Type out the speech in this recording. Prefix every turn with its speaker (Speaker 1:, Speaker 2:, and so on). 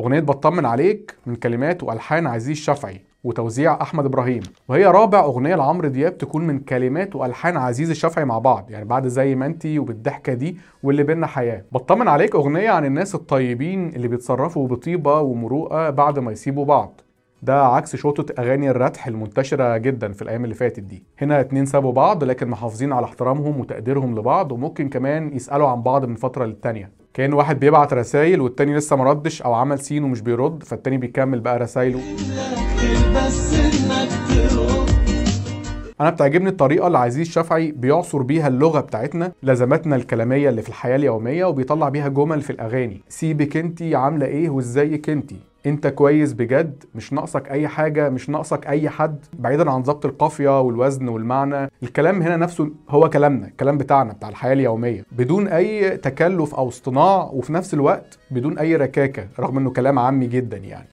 Speaker 1: أغنية بطمن عليك من كلمات وألحان عزيز شفعي وتوزيع أحمد إبراهيم. وهي رابع أغنية لعمرو دياب تكون من كلمات وألحان عزيز الشفعي مع بعض يعني بعد زي ما أنتي وبالضحكة دي واللي بينا حياة. بطمن عليك أغنية عن الناس الطيبين اللي بيتصرفوا بطيبة ومروءة بعد ما يسيبوا بعض. ده عكس شوطة أغاني الردح المنتشرة جدا في الأيام اللي فاتت دي. هنا اتنين سابوا بعض لكن محافظين على احترامهم وتقديرهم لبعض وممكن كمان يسألوا عن بعض من فترة للتانية. كان واحد بيبعت رسايل والتاني لسه مردش أو عمل سين ومش بيرد فالتاني بيكمل بقى رسايله. أنا بتعجبني الطريقة اللي عزيز شفعي بيعصر بيها اللغة بتاعتنا لازماتنا الكلامية اللي في الحياة اليومية وبيطلع بيها جمل في الأغاني. سيبك انتي عاملة إيه وازيك انتي. انت كويس بجد مش ناقصك اي حاجة مش ناقصك اي حد بعيدا عن ضبط القافية والوزن والمعنى. الكلام هنا نفسه هو كلامنا الكلام بتاعنا بتاع الحياة اليومية. بدون أي تكلف أو اصطناع وفي نفس الوقت بدون أي ركاكة رغم إنه كلام عامي جدا يعني.